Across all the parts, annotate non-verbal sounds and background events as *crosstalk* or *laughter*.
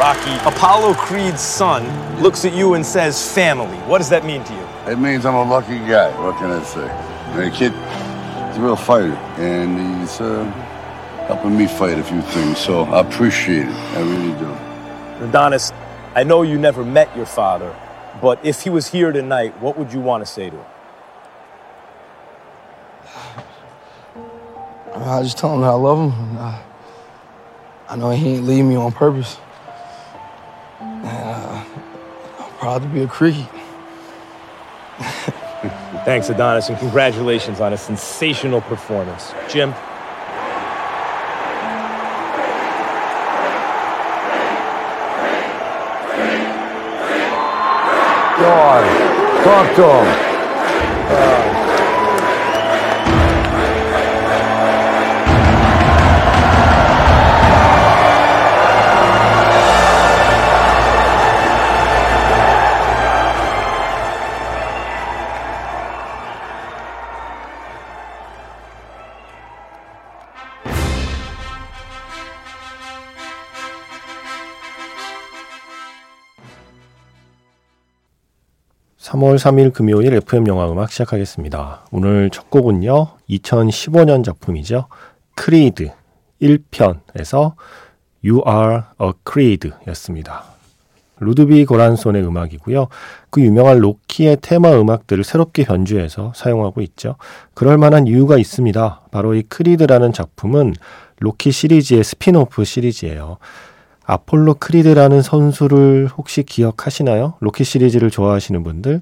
Rocky, Apollo Creed's son looks at you and says family. What does that mean to you? It means I'm a lucky guy. What can I say? The kid, he's a real fighter, and he's uh, helping me fight a few things. So I appreciate it. I really do. Adonis, I know you never met your father, but if he was here tonight, what would you want to say to him? I just tell him that I love him. I, I know he ain't leave me on purpose. And uh, I'm proud to be a Creed. *laughs* Thanks, Adonis, and congratulations on a sensational performance. Jim? Go on. Talk to him. 삼월 3일 금요일 FM 영화 음악 시작하겠습니다. 오늘 첫 곡은요, 2015년 작품이죠. 크리드 1편에서 You Are a Creed 였습니다. 루드비 고란손의 음악이고요. 그 유명한 로키의 테마 음악들을 새롭게 변주해서 사용하고 있죠. 그럴 만한 이유가 있습니다. 바로 이 크리드라는 작품은 로키 시리즈의 스피노프 시리즈예요. 아폴로 크리드라는 선수를 혹시 기억하시나요? 로키 시리즈를 좋아하시는 분들.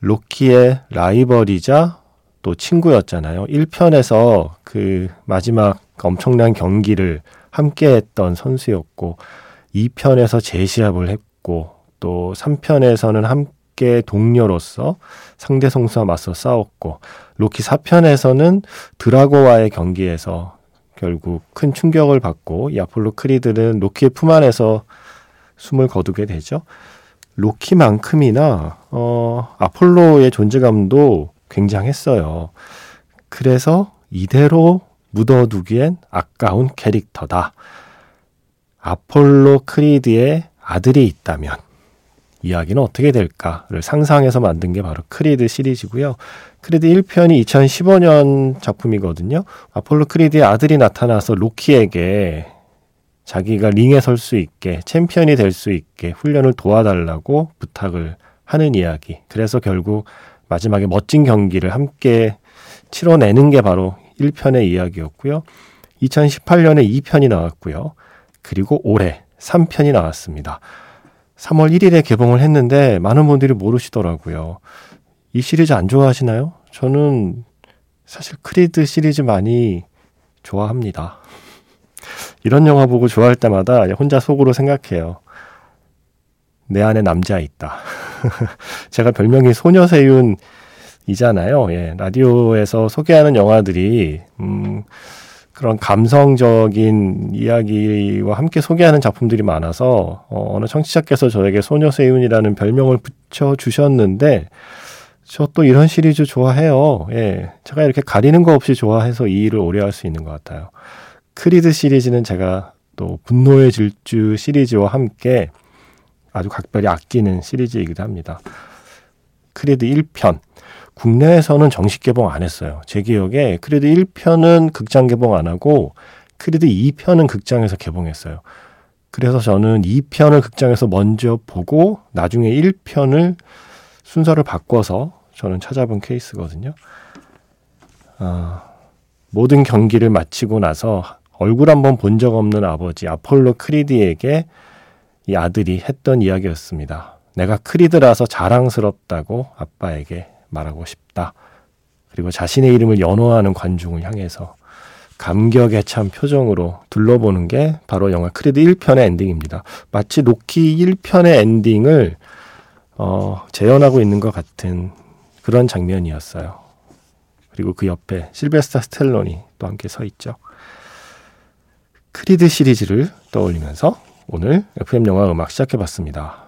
로키의 라이벌이자 또 친구였잖아요. 1편에서 그 마지막 엄청난 경기를 함께 했던 선수였고, 2편에서 재시합을 했고, 또 3편에서는 함께 동료로서 상대 선수와 맞서 싸웠고, 로키 4편에서는 드라고와의 경기에서 결국 큰 충격을 받고 이 아폴로 크리드는 로키의 품 안에서 숨을 거두게 되죠. 로키만큼이나 어, 아폴로의 존재감도 굉장했어요. 그래서 이대로 묻어두기엔 아까운 캐릭터다. 아폴로 크리드의 아들이 있다면 이야기는 어떻게 될까를 상상해서 만든 게 바로 크리드 시리즈고요. 크리드 1편이 2015년 작품이거든요. 아폴로 크리드의 아들이 나타나서 로키에게 자기가 링에 설 수 있게 챔피언이 될 수 있게 훈련을 도와달라고 부탁을 하는 이야기. 그래서 결국 마지막에 멋진 경기를 함께 치러내는 게 바로 1편의 이야기였고요. 2018년에 2편이 나왔고요. 그리고 올해 3편이 나왔습니다. 3월 1일에 개봉을 했는데 많은 분들이 모르시더라고요. 이 시리즈 안 좋아하시나요? 저는 사실 크리드 시리즈 많이 좋아합니다. 이런 영화 보고 좋아할 때마다 혼자 속으로 생각해요. 내 안에 남자 있다. *laughs* 제가 별명이 소녀세윤이잖아요. 예, 라디오에서 소개하는 영화들이, 음, 그런 감성적인 이야기와 함께 소개하는 작품들이 많아서 어, 어느 청취자께서 저에게 소녀세윤이라는 별명을 붙여 주셨는데 저 또 이런 시리즈 좋아해요. 예. 제가 이렇게 가리는 거 없이 좋아해서 이 일을 오래 할 수 있는 것 같아요. 크리드 시리즈는 제가 또 분노의 질주 시리즈와 함께 아주 각별히 아끼는 시리즈이기도 합니다. 크리드 1편. 국내에서는 정식 개봉 안 했어요. 제 기억에 크리드 1편은 극장 개봉 안 하고 크리드 2편은 극장에서 개봉했어요. 그래서 저는 2편을 극장에서 먼저 보고 나중에 1편을 순서를 바꿔서 저는 찾아본 케이스거든요. 아, 모든 경기를 마치고 나서 얼굴 한번 본 적 없는 아버지 아폴로 크리드에게 이 아들이 했던 이야기였습니다. 내가 크리드라서 자랑스럽다고 아빠에게 말하고 싶다. 그리고 자신의 이름을 연호하는 관중을 향해서 감격에 찬 표정으로 둘러보는 게 바로 영화 크리드 1편의 엔딩입니다. 마치 로키 1편의 엔딩을 어, 재현하고 있는 것 같은 그런 장면이었어요. 그리고 그 옆에 실베스터 스탤론이 또 함께 서 있죠. 크리드 시리즈를 떠올리면서 오늘 FM 영화 음악 시작해 봤습니다.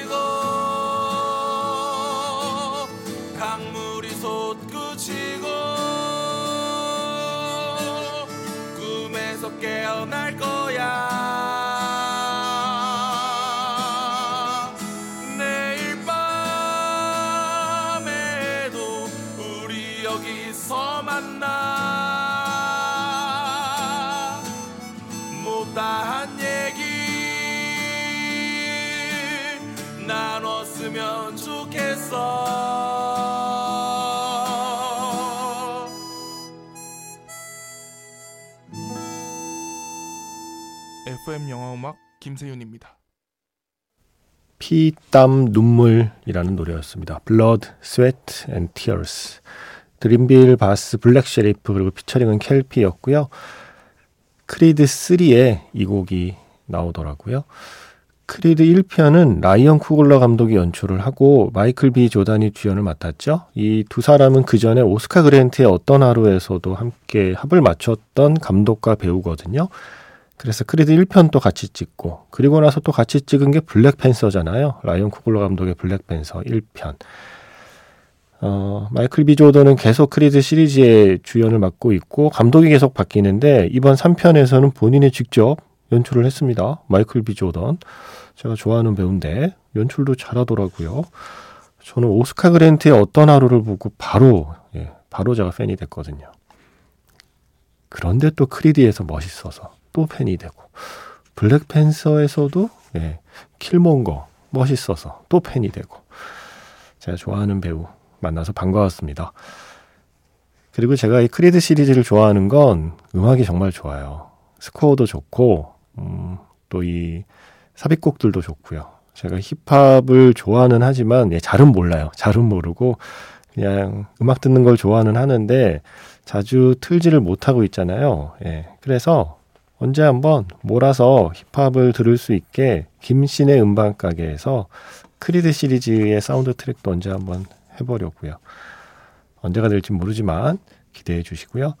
꿈에서 깨어날 거야. 내일 밤에도 우리 여기서 만나. 못다한 얘기 나눴으면 좋겠어 FM 영화 음악 김세윤입니다. 피, 땀, 눈물이라는 노래였습니다. Blood, Sweat and Tears. 드림빌, 바스, 블랙 셰리프 그리고 피처링은 켈피였고요. 크리드 3에 이 곡이 나오더라고요. 크리드 1편은 라이언 쿠글러 감독이 연출을 하고 마이클 비 조단이 주연을 맡았죠. 이 두 사람은 그 전에 오스카 그랜트의 어떤 하루에서도 함께 합을 맞췄던 감독과 배우거든요. 그래서 크리드 1편도 같이 찍고 그리고 나서 또 같이 찍은 게 블랙팬서잖아요. 라이언 쿠글러 감독의 블랙팬서 1편. 어, 마이클 비 조던은 계속 크리드 시리즈의 주연을 맡고 있고 감독이 계속 바뀌는데 이번 3편에서는 본인이 직접 연출을 했습니다. 마이클 비 조던. 제가 좋아하는 배우인데 연출도 잘하더라고요. 저는 오스카 그랜트의 어떤 하루를 보고 바로 예, 바로 제가 팬이 됐거든요. 그런데 또 크리드에서 멋있어서 또 팬이 되고 블랙팬서에서도 예, 킬몬거 멋있어서 또 팬이 되고 제가 좋아하는 배우 만나서 반가웠습니다. 그리고 제가 이 크리드 시리즈를 좋아하는 건 음악이 정말 좋아요. 스코어도 좋고 음, 또 이 삽입곡들도 좋고요. 제가 힙합을 좋아는 하지만 예, 잘은 몰라요. 잘은 모르고 그냥 음악 듣는 걸 좋아는 하는데 자주 틀지를 못하고 있잖아요. 예, 그래서 언제 한번 몰아서 힙합을 들을 수 있게 김세윤의 음반 가게에서 크리드 시리즈의 사운드 트랙도 언제 한번 해보려고요. 언제가 될지 모르지만 기대해 주시고요.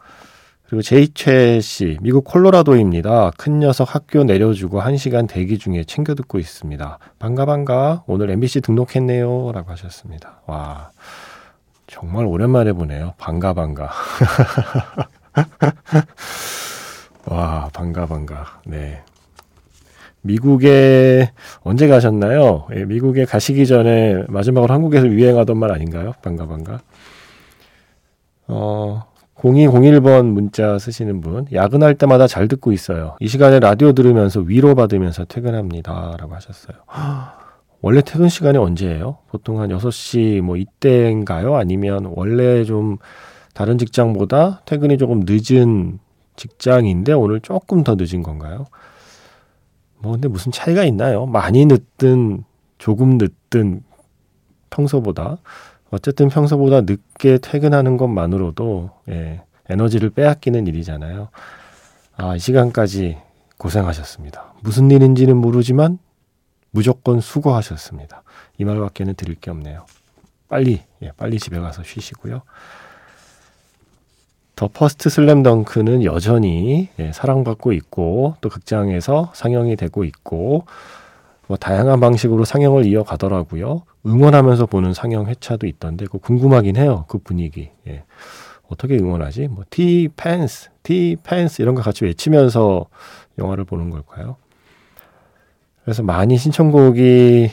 그리고 제이최 씨, 미국 콜로라도입니다. 큰 녀석 학교 내려주고 1시간 대기 중에 챙겨 듣고 있습니다. 반가 반가. 오늘 MBC 등록했네요. 라고 하셨습니다. 와, 정말 오랜만에 보네요. 반가 반가. *laughs* 와, 반가 반가. 네. 미국에 언제 가셨나요? 예, 미국에 가시기 전에 마지막으로 한국에서 유행하던 말 아닌가요? 반가 반가. 어, 0201번 문자 쓰시는 분, 야근할 때마다 잘 듣고 있어요. 이 시간에 라디오 들으면서 위로 받으면서 퇴근합니다. 라고 하셨어요. 원래 퇴근 시간이 언제예요? 보통 한 6시 뭐 이때인가요? 아니면 원래 좀 다른 직장보다 퇴근이 조금 늦은 직장인데 오늘 조금 더 늦은 건가요? 뭐 근데 무슨 차이가 있나요? 많이 늦든 조금 늦든 평소보다 어쨌든 평소보다 늦게 퇴근하는 것만으로도 예, 에너지를 빼앗기는 일이잖아요. 아, 이 시간까지 고생하셨습니다. 무슨 일인지는 모르지만 무조건 수고하셨습니다. 이 말밖에는 드릴 게 없네요. 빨리 예, 빨리 집에 가서 쉬시고요. 더 퍼스트 슬램덩크는 여전히 예, 사랑받고 있고 또 극장에서 상영이 되고 있고 뭐 다양한 방식으로 상영을 이어가더라고요. 응원하면서 보는 상영 회차도 있던데 그 궁금하긴 해요. 그 분위기. 예. 어떻게 응원하지? 뭐 티 펜스, 티 펜스 이런 거 같이 외치면서 영화를 보는 걸까요? 그래서 많이 신청곡이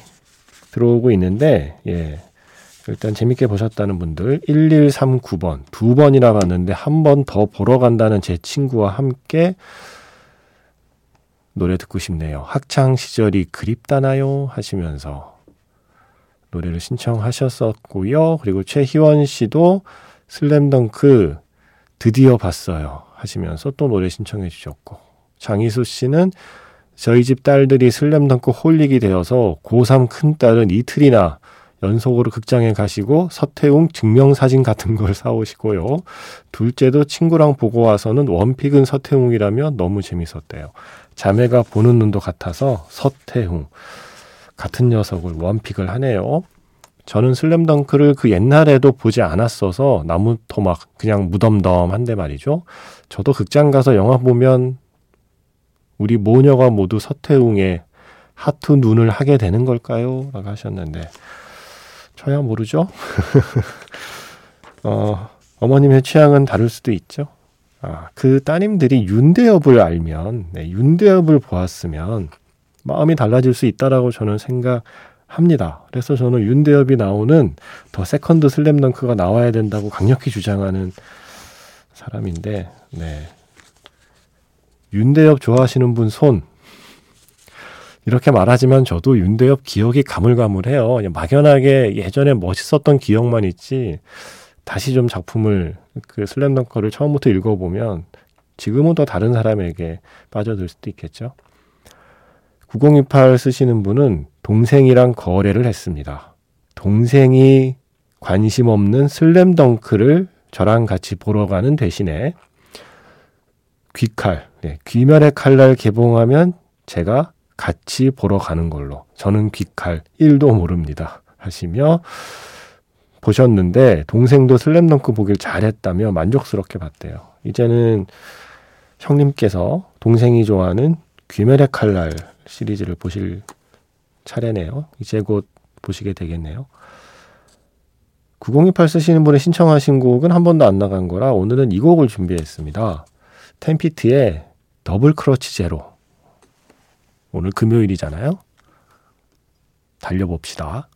들어오고 있는데 예. 일단 재밌게 보셨다는 분들 1139번 두 번이나 봤는데 한 번 더 보러 간다는 제 친구와 함께 노래 듣고 싶네요. 학창 시절이 그립다나요? 하시면서 노래를 신청하셨었고요. 그리고 최희원 씨도 슬램덩크 드디어 봤어요. 하시면서 또 노래 신청해 주셨고 장희수 씨는 저희 집 딸들이 슬램덩크 홀릭이 되어서 고3 큰딸은 이틀이나 연속으로 극장에 가시고 서태웅 증명사진 같은 걸 *laughs* 사오시고요. 둘째도 친구랑 보고 와서는 원픽은 서태웅이라며 너무 재밌었대요. 자매가 보는 눈도 같아서 서태웅. 같은 녀석을 원픽을 하네요. 저는 슬램덩크를 그 옛날에도 보지 않았어서 나무 토막 그냥 무덤덤한데 말이죠. 저도 극장 가서 영화 보면 우리 모녀가 모두 서태웅의 하트 눈을 하게 되는 걸까요? 라고 하셨는데 저야 모르죠. *laughs* 어, 어머님의 취향은 다를 수도 있죠. 아, 그 따님들이 윤대엽을 알면, 네, 윤대엽을 보았으면 마음이 달라질 수 있다라고 저는 생각합니다. 그래서 저는 윤대협이 나오는 The Second 슬램덩크가 나와야 된다고 강력히 주장하는 사람인데, 네. 윤대협 좋아하시는 분 손. 이렇게 말하지만 저도 윤대협 기억이 가물가물해요. 막연하게 예전에 멋있었던 기억만 있지, 다시 좀 작품을 그 슬램덩크를 처음부터 읽어보면 지금은 또 다른 사람에게 빠져들 수도 있겠죠. 9028 쓰시는 분은 동생이랑 거래를 했습니다. 동생이 관심 없는 슬램덩크를 저랑 같이 보러 가는 대신에 귀칼, 네, 귀멸의 칼날 개봉하면 제가 같이 보러 가는 걸로 저는 귀칼 1도 모릅니다 하시며 보셨는데 동생도 슬램덩크 보길 잘했다며 만족스럽게 봤대요. 이제는 형님께서 동생이 좋아하는 귀멸의 칼날 시리즈를 보실 차례네요. 이제 곧 보시게 되겠네요. 9028 쓰시는 분이 신청하신 곡은 한 번도 안 나간 거라 오늘은 이 곡을 준비했습니다. 텐피트의 더블 크러치 제로. 오늘 금요일이잖아요. 달려봅시다.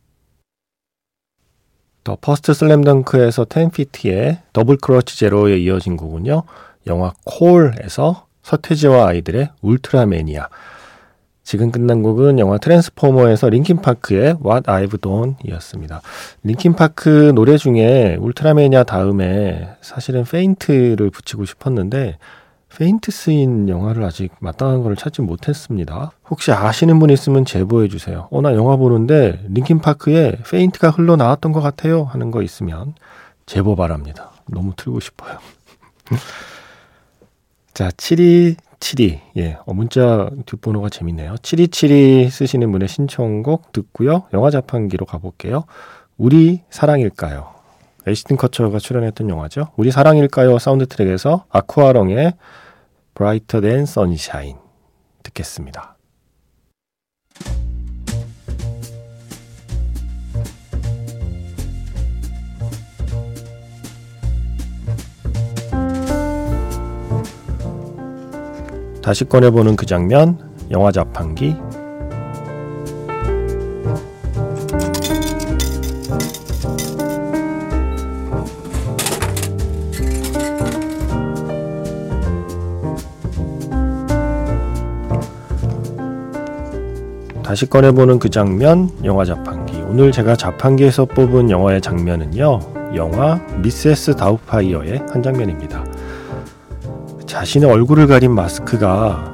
The First 슬램덩크에서 10-FEET의 Double Crutch Zero에 이어진 곡은요. 영화 콜에서 서태지와 아이들의 울트라맨이야. 지금 끝난 곡은 영화 트랜스포머에서 링킨파크의 What I've Done 이었습니다. Linkin Park 노래 중에 울트라맨이야 다음에 사실은 Faint를 붙이고 싶었는데 Faint 쓰인 영화를 아직 마땅한 걸 찾지 못했습니다. 혹시 아시는 분 있으면 제보해 주세요. 어, 나 영화 보는데 Linkin Park의 Faint가 흘러나왔던 것 같아요. 하는 거 있으면 제보 바랍니다. 너무 틀고 싶어요. *laughs* 자, 7272. 예, 어, 문자 뒷번호가 재밌네요. 7272 쓰시는 분의 신청곡 듣고요. 영화 자판기로 가볼게요. 우리 사랑일까요? 애쉬튼 커처가 출연했던 영화죠. 우리 사랑일까요? 사운드 트랙에서 Aqualung의 Brighter Than Sunshine 듣겠습니다. 다시 꺼내보는 그 장면, 영화 자판기. 다시 꺼내보는 그 장면, 영화 자판기. 오늘 제가 자판기에서 뽑은 영화의 장면은요, 영화 미세스 다우파이어의 한 장면입니다. 자신의 얼굴을 가린 마스크가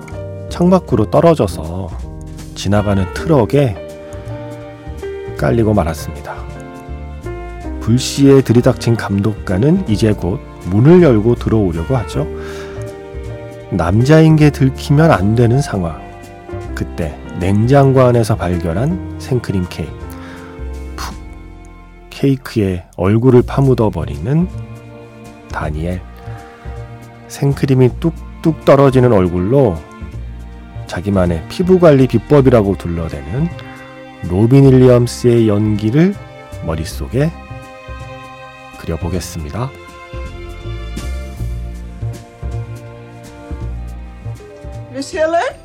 창밖으로 떨어져서 지나가는 트럭에 깔리고 말았습니다. 불시에 들이닥친 감독관은 이제 곧 문을 열고 들어오려고 하죠. 남자인 게 들키면 안 되는 상황. 그때 냉장고 안에서 발견한 생크림 케이크. 푹 케이크에 얼굴을 파묻어 버리는 다니엘. 생크림이 뚝뚝 떨어지는 얼굴로 자기만의 피부관리 비법이라고 둘러대는 로빈 윌리엄스의 연기를 머릿속에 그려보겠습니다. Miss?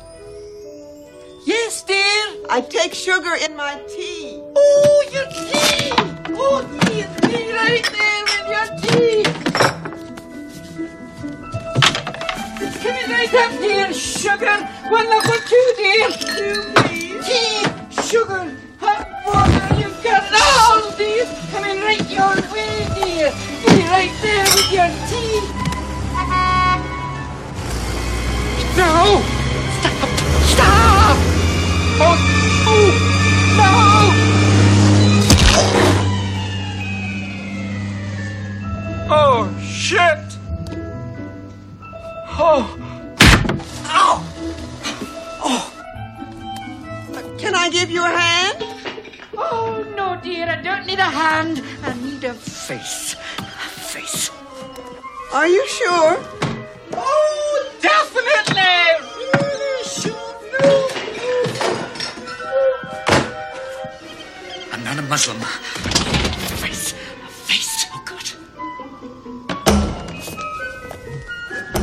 I take sugar in my tea. Oh, your tea. Oh, tea, tea, right there in your tea. Come in right up here, sugar. One number two, dear. Two, please. Tea, sugar, hot water. You've got all. Come in right your way, dear. Be right there with your tea. No! Stop! Stop! Oh, face. A face. Are you sure? Oh, definitely! I'm not a Muslim. A face. A face. Oh, good.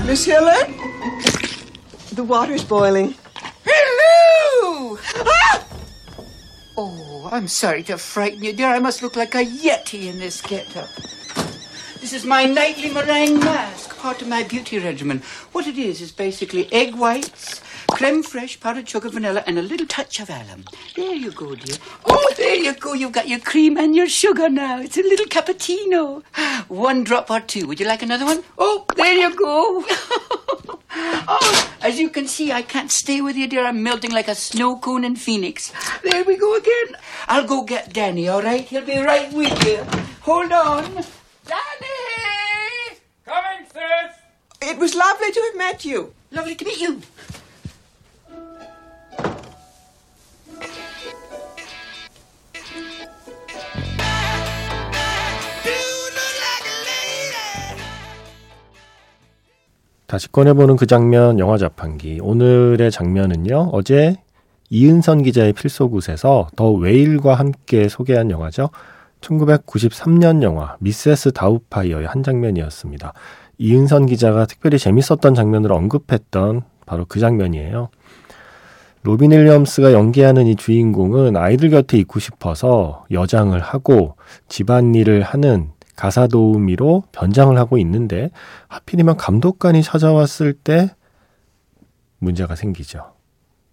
Miss Hillard? The water's boiling. Oh, I'm sorry to frighten you, dear. I must look like a yeti in this get-up. This is my nightly meringue mask, part of my beauty regimen. What it is is basically egg whites, creme fraiche, powdered sugar, vanilla, and a little touch of alum. There you go, dear. Oh, there you go. You've got your cream and your sugar now. It's a little cappuccino. *sighs* One drop or two. Would you like another one? Oh, there you go. *laughs* as you can see, I can't stay with you, dear. I'm melting like a snow cone in Phoenix. There we go again. I'll go get Danny, all right? He'll be right with you. Hold on. Danny! Coming, sis! It was lovely to have met you. Lovely to meet you. 다시 꺼내보는 그 장면 영화 자판기. 오늘의 장면은요. 어제 이은선 기자의 필소굿에서 더 웨일과 함께 소개한 영화죠. 1993년 영화 미세스 다우파이어의 한 장면이었습니다. 이은선 기자가 특별히 재밌었던 장면을 언급했던 바로 그 장면이에요. 로빈 윌리엄스가 연기하는 이 주인공은 아이들 곁에 있고 싶어서 여장을 하고 집안일을 하는 가사 도우미로 변장을 하고 있는데 하필이면 감독관이 찾아왔을 때 문제가 생기죠.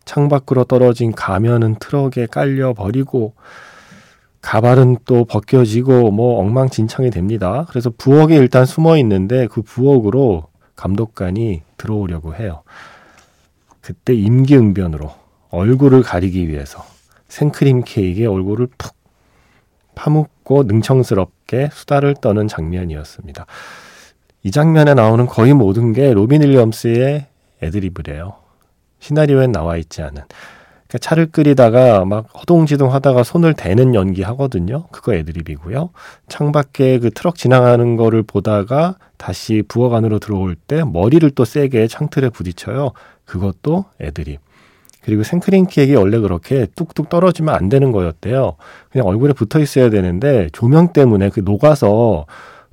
창밖으로 떨어진 가면은 트럭에 깔려 버리고 가발은 또 벗겨지고 뭐 엉망진창이 됩니다. 그래서 부엌에 일단 숨어 있는데 그 부엌으로 감독관이 들어오려고 해요. 그때 임기응변으로 얼굴을 가리기 위해서 생크림 케이크에 얼굴을 푹 파묻고 능청스럽게 수다를 떠는 장면이었습니다. 이 장면에 나오는 거의 모든 게 로빈 윌리엄스의 애드리브래요. 시나리오엔 나와 있지 않은. 그러니까 차를 끓이다가 막 허둥지둥 하다가 손을 대는 연기 하거든요. 그거 애드립이고요. 창밖에 그 트럭 지나가는 거를 보다가 다시 부엌 안으로 들어올 때 머리를 또 세게 창틀에 부딪혀요. 그것도 애드립. 그리고 생크림 케이크가 원래 그렇게 뚝뚝 떨어지면 안 되는 거였대요. 그냥 얼굴에 붙어 있어야 되는데 조명 때문에 그 녹아서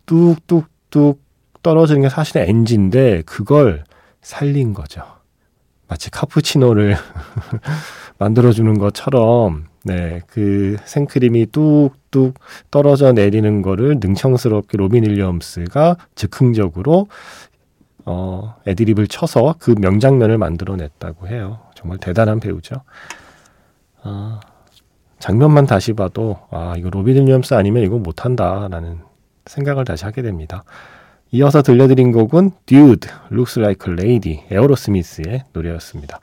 뚝뚝뚝 떨어지는 게 사실은 NG인데 그걸 살린 거죠. 마치 카푸치노를 *laughs* 만들어주는 것처럼, 네, 그 생크림이 뚝뚝 떨어져 내리는 거를 능청스럽게 로빈 윌리엄스가 즉흥적으로, 어, 애드립을 쳐서 그 명장면을 만들어냈다고 해요. 정말 대단한 배우죠. 아, 장면만 다시 봐도, 아, 이거 로빈 윌리엄스 아니면 이거 못한다라는 생각을 다시 하게 됩니다. 이어서 들려드린 곡은 Dude, Looks Like a Lady, 에어로스미스의 노래였습니다.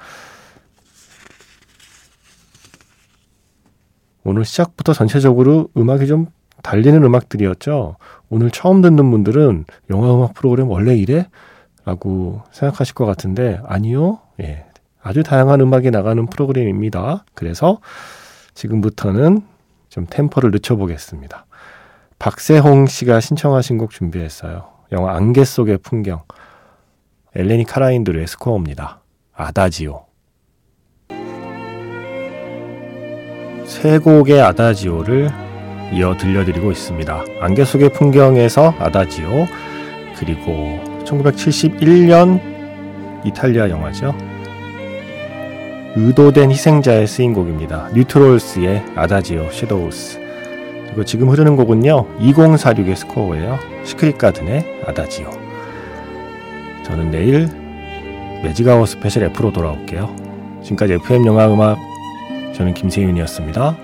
오늘 시작부터 전체적으로 음악이 좀 달리는 음악들이었죠. 오늘 처음 듣는 분들은 영화 음악 프로그램 원래 이래? 라고 생각하실 것 같은데, 아니요. 예. 아주 다양한 음악이 나가는 프로그램입니다. 그래서 지금부터는 좀 템포를 늦춰보겠습니다. 박세홍 씨가 신청하신 곡 준비했어요. 영화 안개 속의 풍경. 엘레니 카라인드의 스코어입니다. 아다지오. 세 곡의 아다지오를 이어 들려드리고 있습니다. 안개 속의 풍경에서 아다지오, 그리고 1971년 이탈리아 영화죠. 의도된 희생자에 쓰인 곡입니다. New Trolls의 아다지오 Shadows. 그리고 지금 흐르는 곡은요. 2046의 스코어예요. Secret Garden의 아다지오. 저는 내일 매직아워 스페셜 F로 돌아올게요. 지금까지 FM 영화 음악 저는 김세윤이었습니다.